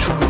true